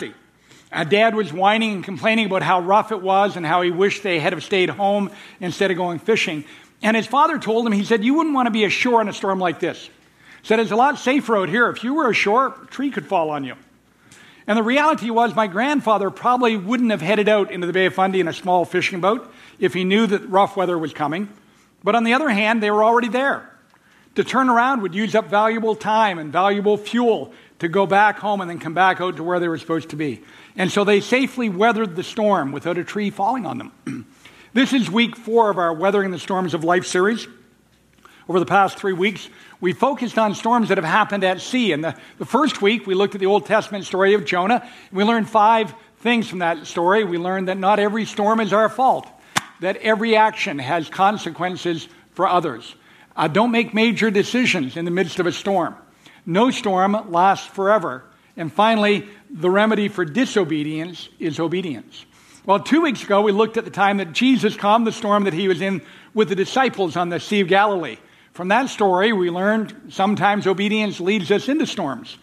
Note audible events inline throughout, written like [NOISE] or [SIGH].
nasty. Uh, Dad was whining and complaining about how rough it was and how he wished they had have stayed home instead of going fishing. And his father told him, he said, You wouldn't want to be ashore in a storm like this. Said, It's a lot safer out here. If you were ashore, a tree could fall on you. And the reality was, my grandfather probably wouldn't have headed out into the Bay of Fundy in a small fishing boat if he knew that rough weather was coming. But on the other hand, they were already there. To turn around would use up valuable time and valuable fuel to go back home and then come back out to where they were supposed to be. And so they safely weathered the storm without a tree falling on them. [CLEARS THROAT] this is week four of our Weathering the Storms of Life series. Over the past three weeks, we focused on storms that have happened at sea. And the, the first week, we looked at the Old Testament story of Jonah. We learned five things from that story. We learned that not every storm is our fault, that every action has consequences for others. Uh, don't make major decisions in the midst of a storm. No storm lasts forever. And finally, the remedy for disobedience is obedience. Well, two weeks ago, we looked at the time that Jesus calmed the storm that he was in with the disciples on the Sea of Galilee. From that story, we learned sometimes obedience leads us into storms.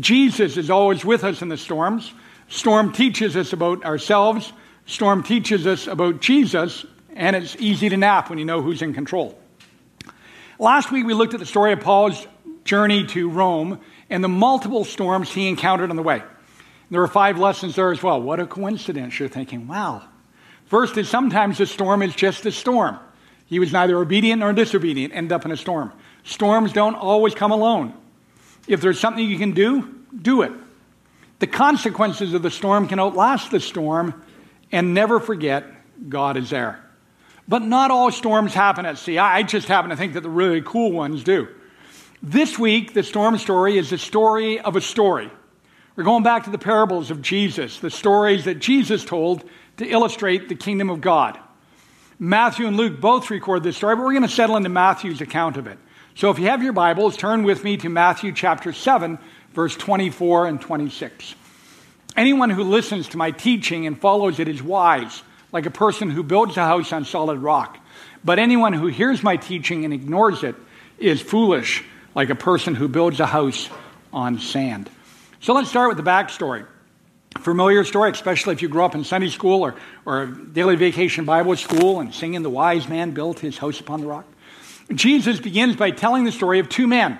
Jesus is always with us in the storms. Storm teaches us about ourselves. Storm teaches us about Jesus, and it's easy to nap when you know who's in control. Last week, we looked at the story of Paul's journey to Rome and the multiple storms he encountered on the way. There are five lessons there as well. What a coincidence. You're thinking, wow. First is sometimes a storm is just a storm. He was neither obedient nor disobedient, ended up in a storm. Storms don't always come alone. If there's something you can do, do it. The consequences of the storm can outlast the storm, and never forget God is there. But not all storms happen at sea. I just happen to think that the really cool ones do. This week, the storm story is the story of a story. We're going back to the parables of Jesus, the stories that Jesus told to illustrate the kingdom of God. Matthew and Luke both record this story, but we're going to settle into Matthew's account of it. So if you have your Bibles, turn with me to Matthew chapter 7, verse 24 and 26. Anyone who listens to my teaching and follows it is wise, like a person who builds a house on solid rock. But anyone who hears my teaching and ignores it is foolish like a person who builds a house on sand. So let's start with the backstory. Familiar story, especially if you grew up in Sunday school or, or daily vacation Bible school and singing The Wise Man Built His House Upon the Rock. Jesus begins by telling the story of two men,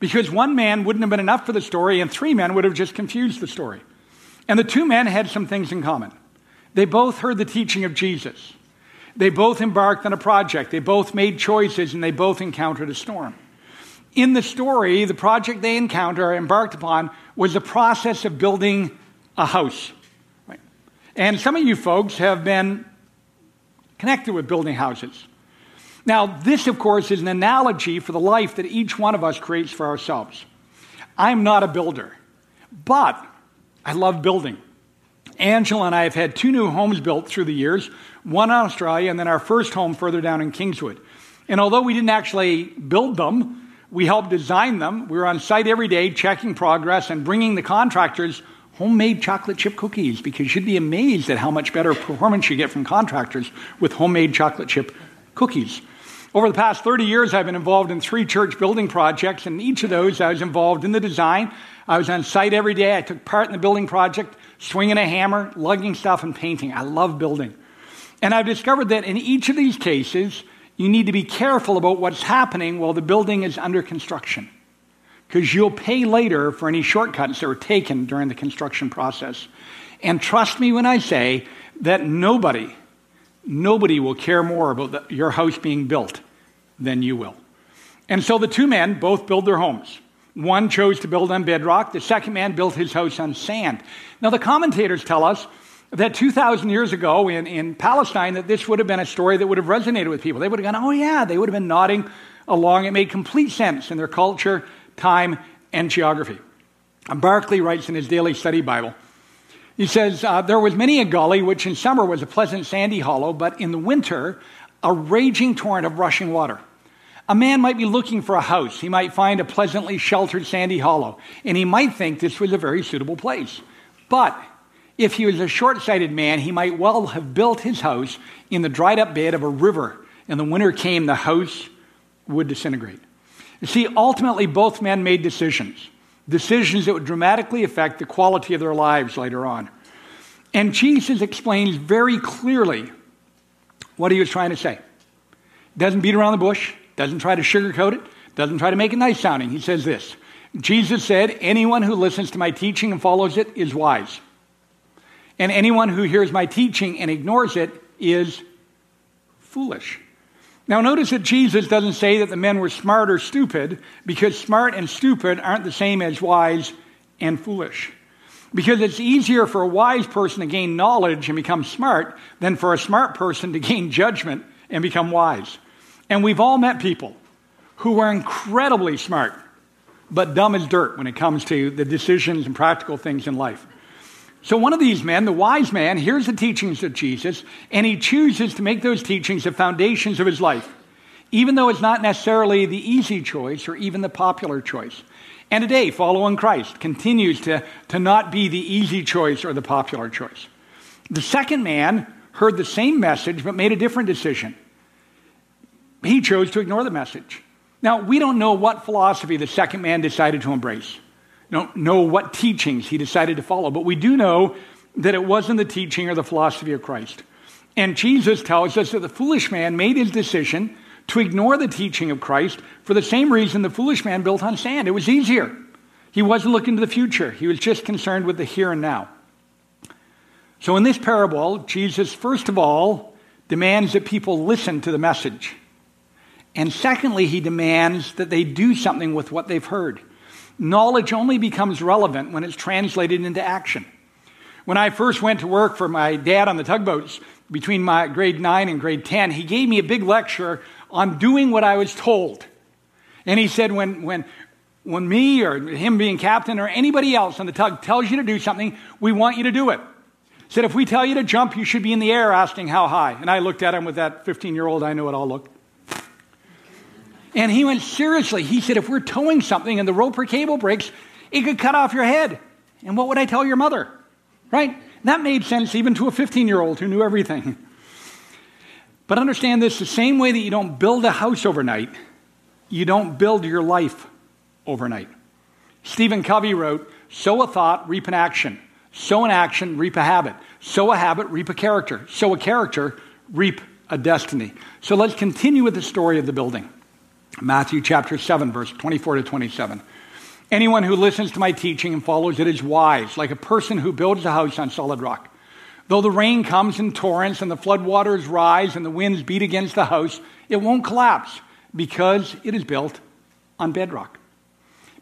because one man wouldn't have been enough for the story, and three men would have just confused the story. And the two men had some things in common. They both heard the teaching of Jesus. They both embarked on a project. They both made choices, and they both encountered a storm in the story, the project they encounter, embarked upon, was the process of building a house. Right? And some of you folks have been connected with building houses. Now, this, of course, is an analogy for the life that each one of us creates for ourselves. I'm not a builder, but I love building. Angela and I have had two new homes built through the years, one in Australia and then our first home further down in Kingswood. And although we didn't actually build them, we helped design them. We were on site every day checking progress and bringing the contractors homemade chocolate chip cookies because you'd be amazed at how much better performance you get from contractors with homemade chocolate chip cookies. Over the past 30 years, I've been involved in three church building projects, and each of those I was involved in the design. I was on site every day. I took part in the building project, swinging a hammer, lugging stuff, and painting. I love building. And I've discovered that in each of these cases, you need to be careful about what's happening while the building is under construction. Because you'll pay later for any shortcuts that were taken during the construction process. And trust me when I say that nobody, nobody will care more about the, your house being built than you will. And so the two men both build their homes. One chose to build on bedrock, the second man built his house on sand. Now, the commentators tell us that 2,000 years ago in, in Palestine, that this would have been a story that would have resonated with people. They would have gone, oh, yeah, they would have been nodding along. It made complete sense in their culture, time, and geography. And Barclay writes in his daily study Bible, he says, uh, There was many a gully which in summer was a pleasant sandy hollow, but in the winter, a raging torrent of rushing water. A man might be looking for a house. He might find a pleasantly sheltered sandy hollow, and he might think this was a very suitable place. But if he was a short sighted man, he might well have built his house in the dried up bed of a river, and the winter came, the house would disintegrate. You see, ultimately, both men made decisions. decisions that would dramatically affect the quality of their lives later on. And Jesus explains very clearly what he was trying to say. Doesn't beat around the bush, doesn't try to sugarcoat it, doesn't try to make it nice sounding. He says this Jesus said, Anyone who listens to my teaching and follows it is wise. And anyone who hears my teaching and ignores it is foolish. Now, notice that Jesus doesn't say that the men were smart or stupid, because smart and stupid aren't the same as wise and foolish. Because it's easier for a wise person to gain knowledge and become smart than for a smart person to gain judgment and become wise. And we've all met people who are incredibly smart, but dumb as dirt when it comes to the decisions and practical things in life. So, one of these men, the wise man, hears the teachings of Jesus, and he chooses to make those teachings the foundations of his life, even though it's not necessarily the easy choice or even the popular choice. And today, following Christ continues to, to not be the easy choice or the popular choice. The second man heard the same message but made a different decision. He chose to ignore the message. Now, we don't know what philosophy the second man decided to embrace don't know what teachings he decided to follow, but we do know that it wasn't the teaching or the philosophy of Christ. And Jesus tells us that the foolish man made his decision to ignore the teaching of Christ for the same reason the foolish man built on sand. It was easier. He wasn't looking to the future, he was just concerned with the here and now. So, in this parable, Jesus, first of all, demands that people listen to the message. And secondly, he demands that they do something with what they've heard. Knowledge only becomes relevant when it's translated into action. When I first went to work for my dad on the tugboats between my grade 9 and grade 10, he gave me a big lecture on doing what I was told. And he said, when, when, when me or him being captain or anybody else on the tug tells you to do something, we want you to do it. He said, if we tell you to jump, you should be in the air asking how high. And I looked at him with that 15 year old, I know it all looked. And he went, seriously. He said, if we're towing something and the rope or cable breaks, it could cut off your head. And what would I tell your mother? Right? That made sense even to a 15 year old who knew everything. But understand this the same way that you don't build a house overnight, you don't build your life overnight. Stephen Covey wrote, Sow a thought, reap an action. Sow an action, reap a habit. Sow a habit, reap a character. Sow a character, reap a destiny. So let's continue with the story of the building. Matthew chapter 7, verse 24 to 27. Anyone who listens to my teaching and follows it is wise, like a person who builds a house on solid rock. Though the rain comes in torrents and the floodwaters rise and the winds beat against the house, it won't collapse because it is built on bedrock.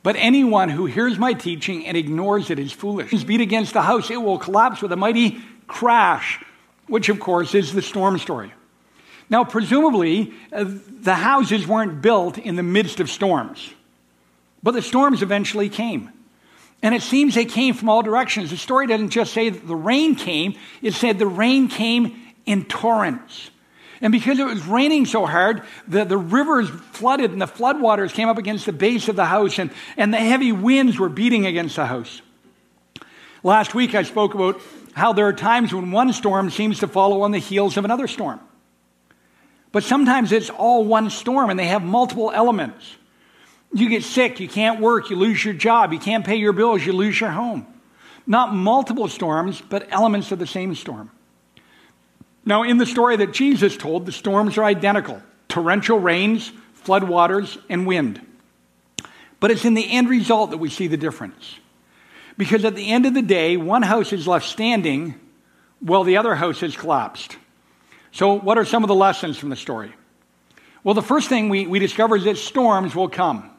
But anyone who hears my teaching and ignores it is foolish. It's beat against the house, it will collapse with a mighty crash, which of course is the storm story. Now, presumably, uh, the houses weren't built in the midst of storms, but the storms eventually came. And it seems they came from all directions. The story doesn't just say that the rain came, it said the rain came in torrents. And because it was raining so hard, the, the rivers flooded and the floodwaters came up against the base of the house, and, and the heavy winds were beating against the house. Last week, I spoke about how there are times when one storm seems to follow on the heels of another storm. But sometimes it's all one storm and they have multiple elements. You get sick, you can't work, you lose your job, you can't pay your bills, you lose your home. Not multiple storms, but elements of the same storm. Now, in the story that Jesus told, the storms are identical torrential rains, floodwaters, and wind. But it's in the end result that we see the difference. Because at the end of the day, one house is left standing while the other house has collapsed. So, what are some of the lessons from the story? Well, the first thing we, we discover is that storms will come.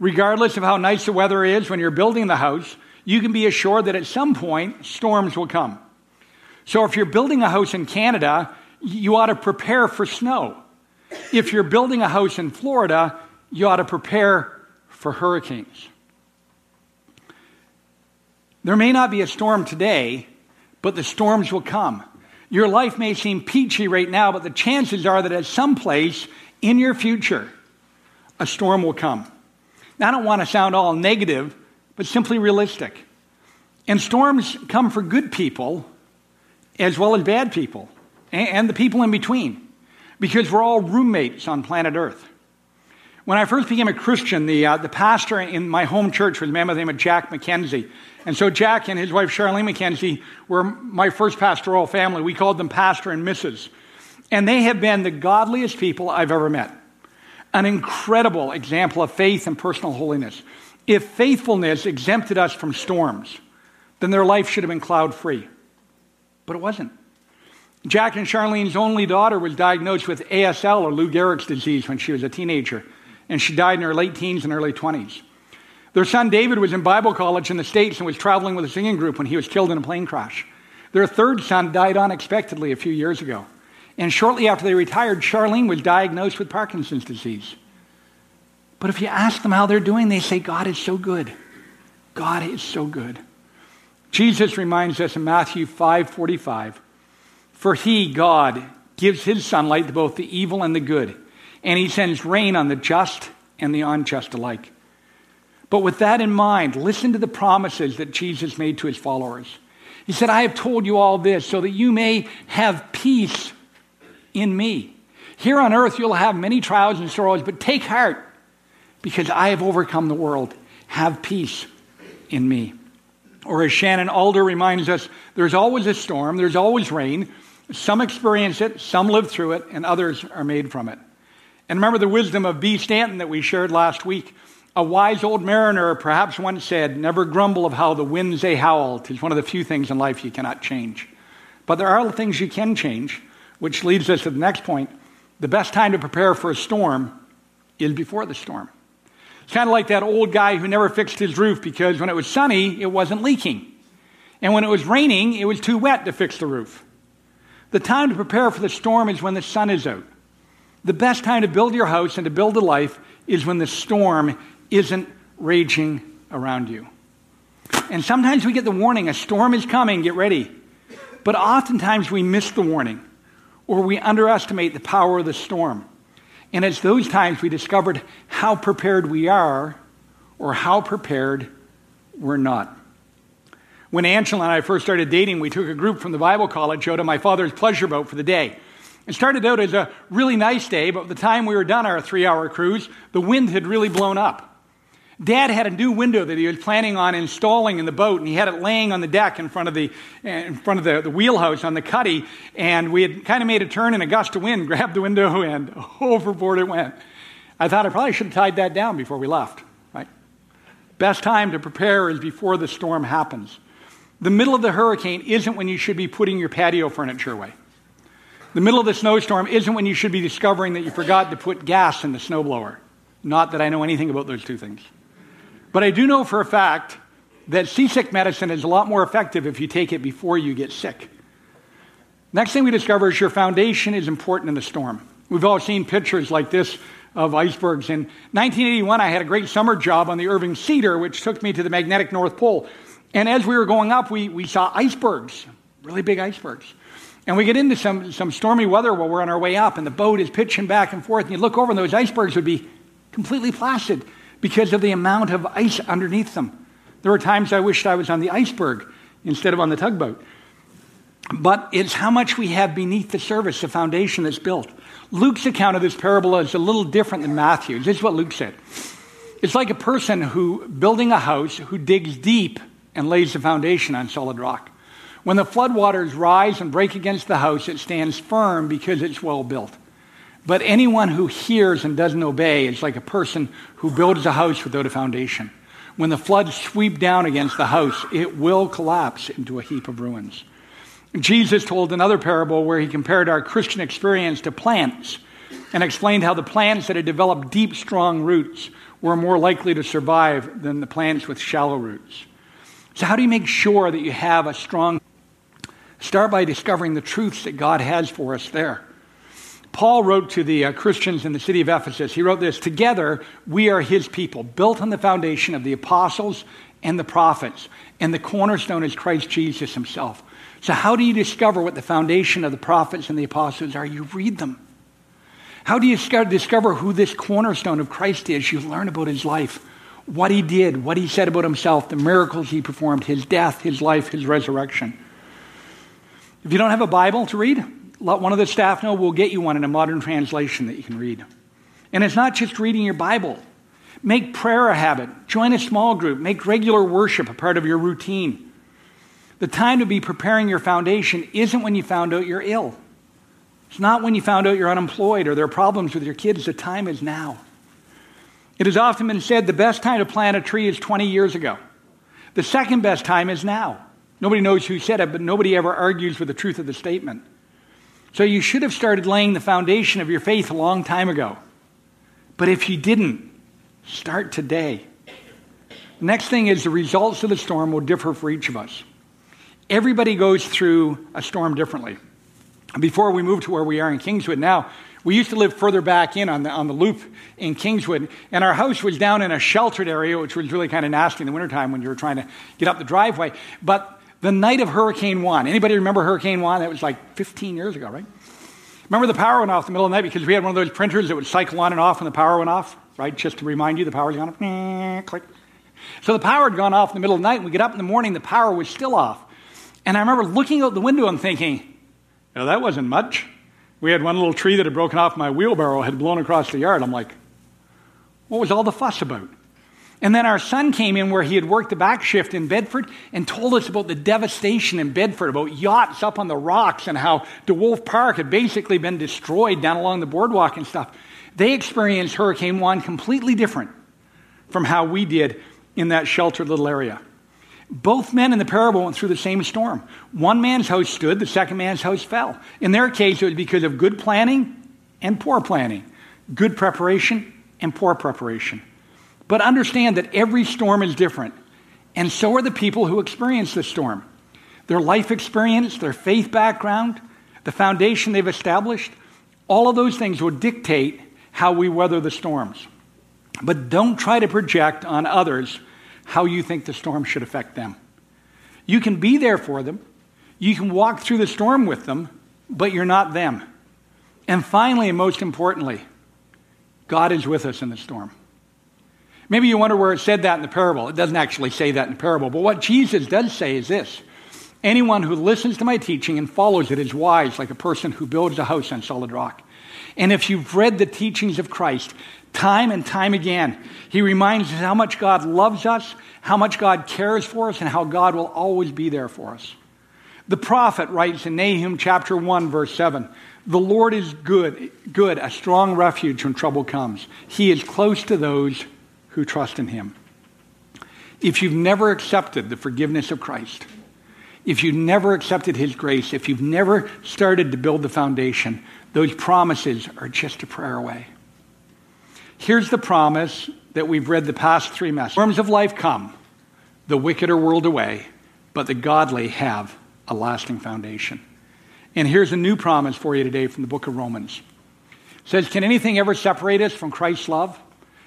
Regardless of how nice the weather is when you're building the house, you can be assured that at some point storms will come. So, if you're building a house in Canada, you ought to prepare for snow. If you're building a house in Florida, you ought to prepare for hurricanes. There may not be a storm today, but the storms will come. Your life may seem peachy right now, but the chances are that at some place in your future, a storm will come. Now, I don't want to sound all negative, but simply realistic. And storms come for good people as well as bad people and the people in between because we're all roommates on planet Earth. When I first became a Christian, the, uh, the pastor in my home church was a man by the name of Jack McKenzie. And so Jack and his wife Charlene McKenzie were my first pastoral family. We called them Pastor and Mrs. And they have been the godliest people I've ever met. An incredible example of faith and personal holiness. If faithfulness exempted us from storms, then their life should have been cloud free. But it wasn't. Jack and Charlene's only daughter was diagnosed with ASL or Lou Gehrig's disease when she was a teenager, and she died in her late teens and early 20s. Their son David was in Bible college in the States and was traveling with a singing group when he was killed in a plane crash. Their third son died unexpectedly a few years ago. And shortly after they retired, Charlene was diagnosed with Parkinson's disease. But if you ask them how they're doing, they say, God is so good. God is so good. Jesus reminds us in Matthew 5 45 for he, God, gives his sunlight to both the evil and the good, and he sends rain on the just and the unjust alike. But with that in mind, listen to the promises that Jesus made to his followers. He said, I have told you all this so that you may have peace in me. Here on earth, you'll have many trials and sorrows, but take heart because I have overcome the world. Have peace in me. Or as Shannon Alder reminds us, there's always a storm, there's always rain, some experience it, some live through it, and others are made from it. And remember the wisdom of B. Stanton that we shared last week. A wise old mariner perhaps once said, Never grumble of how the winds they howl. Tis one of the few things in life you cannot change. But there are things you can change, which leads us to the next point. The best time to prepare for a storm is before the storm. It's kind of like that old guy who never fixed his roof because when it was sunny, it wasn't leaking. And when it was raining, it was too wet to fix the roof. The time to prepare for the storm is when the sun is out. The best time to build your house and to build a life is when the storm isn't raging around you. And sometimes we get the warning a storm is coming, get ready. But oftentimes we miss the warning or we underestimate the power of the storm. And it's those times we discovered how prepared we are or how prepared we're not. When Angela and I first started dating, we took a group from the Bible college out on my father's pleasure boat for the day. It started out as a really nice day, but by the time we were done our three hour cruise, the wind had really blown up. Dad had a new window that he was planning on installing in the boat, and he had it laying on the deck in front of the, in front of the, the wheelhouse on the cuddy. And we had kind of made a turn in a gust of wind, [LAUGHS] grabbed the window, and [LAUGHS] overboard it went. I thought I probably should have tied that down before we left. Right? Best time to prepare is before the storm happens. The middle of the hurricane isn't when you should be putting your patio furniture away. The middle of the snowstorm isn't when you should be discovering that you forgot to put gas in the snowblower. Not that I know anything about those two things. But I do know for a fact that seasick medicine is a lot more effective if you take it before you get sick. Next thing we discover is your foundation is important in a storm. We've all seen pictures like this of icebergs. In 1981, I had a great summer job on the Irving Cedar, which took me to the magnetic North Pole. And as we were going up, we, we saw icebergs, really big icebergs. And we get into some, some stormy weather while we're on our way up, and the boat is pitching back and forth. And you look over, and those icebergs would be completely placid because of the amount of ice underneath them. There were times I wished I was on the iceberg instead of on the tugboat. But it's how much we have beneath the surface, the foundation that's built. Luke's account of this parable is a little different than Matthew's. This is what Luke said. It's like a person who, building a house, who digs deep and lays the foundation on solid rock. When the floodwaters rise and break against the house, it stands firm because it's well built. But anyone who hears and doesn't obey is like a person who builds a house without a foundation. When the floods sweep down against the house, it will collapse into a heap of ruins. Jesus told another parable where he compared our Christian experience to plants and explained how the plants that had developed deep, strong roots were more likely to survive than the plants with shallow roots. So, how do you make sure that you have a strong? Start by discovering the truths that God has for us there. Paul wrote to the uh, Christians in the city of Ephesus, he wrote this Together, we are his people, built on the foundation of the apostles and the prophets, and the cornerstone is Christ Jesus himself. So, how do you discover what the foundation of the prophets and the apostles are? You read them. How do you discover who this cornerstone of Christ is? You learn about his life what he did, what he said about himself, the miracles he performed, his death, his life, his resurrection. If you don't have a Bible to read, let one of the staff know. We'll get you one in a modern translation that you can read. And it's not just reading your Bible. Make prayer a habit. Join a small group. Make regular worship a part of your routine. The time to be preparing your foundation isn't when you found out you're ill. It's not when you found out you're unemployed or there are problems with your kids. The time is now. It has often been said the best time to plant a tree is 20 years ago. The second best time is now. Nobody knows who said it, but nobody ever argues with the truth of the statement. So you should have started laying the foundation of your faith a long time ago. But if you didn't, start today. The Next thing is the results of the storm will differ for each of us. Everybody goes through a storm differently. Before we moved to where we are in Kingswood now, we used to live further back in on the, on the loop in Kingswood, and our house was down in a sheltered area, which was really kind of nasty in the wintertime when you were trying to get up the driveway. But the night of Hurricane Juan, anybody remember Hurricane Juan? That was like 15 years ago, right? Remember the power went off in the middle of the night because we had one of those printers that would cycle on and off when the power went off, right? Just to remind you the power's gone off. [LAUGHS] Click. So the power had gone off in the middle of the night. We get up in the morning, the power was still off. And I remember looking out the window and thinking, "No, that wasn't much. We had one little tree that had broken off my wheelbarrow, had blown across the yard. I'm like, what was all the fuss about? And then our son came in where he had worked the back shift in Bedford and told us about the devastation in Bedford, about yachts up on the rocks and how DeWolf Park had basically been destroyed down along the boardwalk and stuff. They experienced Hurricane Juan completely different from how we did in that sheltered little area. Both men in the parable went through the same storm. One man's house stood, the second man's house fell. In their case, it was because of good planning and poor planning, good preparation and poor preparation. But understand that every storm is different, and so are the people who experience the storm. Their life experience, their faith background, the foundation they've established, all of those things will dictate how we weather the storms. But don't try to project on others how you think the storm should affect them. You can be there for them, you can walk through the storm with them, but you're not them. And finally, and most importantly, God is with us in the storm. Maybe you wonder where it said that in the parable. It doesn't actually say that in the parable, but what Jesus does say is this Anyone who listens to my teaching and follows it is wise, like a person who builds a house on solid rock. And if you've read the teachings of Christ, time and time again. He reminds us how much God loves us, how much God cares for us, and how God will always be there for us. The prophet writes in Nahum chapter 1, verse 7 The Lord is good, good, a strong refuge when trouble comes. He is close to those who trust in him. If you've never accepted the forgiveness of Christ, if you've never accepted his grace, if you've never started to build the foundation, those promises are just a prayer away. Here's the promise that we've read the past three messages. Storms of life come, the wicked are whirled away, but the godly have a lasting foundation. And here's a new promise for you today from the book of Romans. It says, Can anything ever separate us from Christ's love?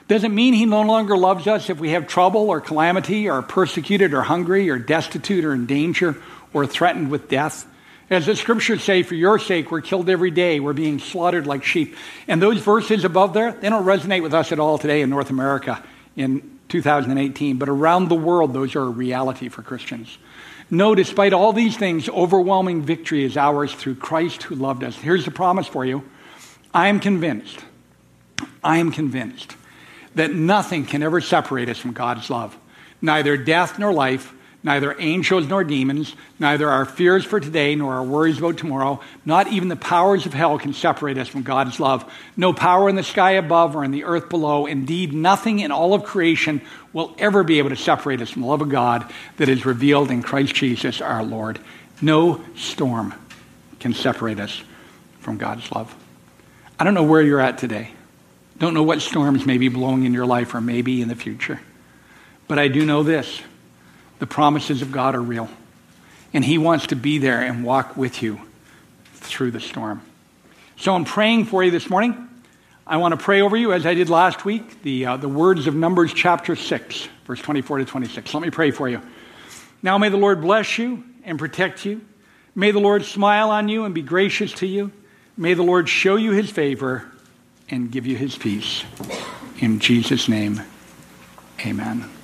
Doesn't mean he no longer loves us if we have trouble or calamity or persecuted or hungry or destitute or in danger or threatened with death. As the scriptures say, for your sake, we're killed every day. We're being slaughtered like sheep. And those verses above there, they don't resonate with us at all today in North America in 2018. But around the world, those are a reality for Christians. No, despite all these things, overwhelming victory is ours through Christ who loved us. Here's the promise for you I am convinced, I am convinced that nothing can ever separate us from God's love. Neither death nor life, neither angels nor demons, neither our fears for today nor our worries about tomorrow, not even the powers of hell can separate us from God's love. No power in the sky above or in the earth below, indeed, nothing in all of creation will ever be able to separate us from the love of God that is revealed in Christ Jesus our Lord. No storm can separate us from God's love. I don't know where you're at today. Don't know what storms may be blowing in your life or maybe in the future. But I do know this the promises of God are real. And He wants to be there and walk with you through the storm. So I'm praying for you this morning. I want to pray over you, as I did last week, the, uh, the words of Numbers chapter 6, verse 24 to 26. Let me pray for you. Now may the Lord bless you and protect you. May the Lord smile on you and be gracious to you. May the Lord show you his favor and give you his peace. In Jesus' name, amen.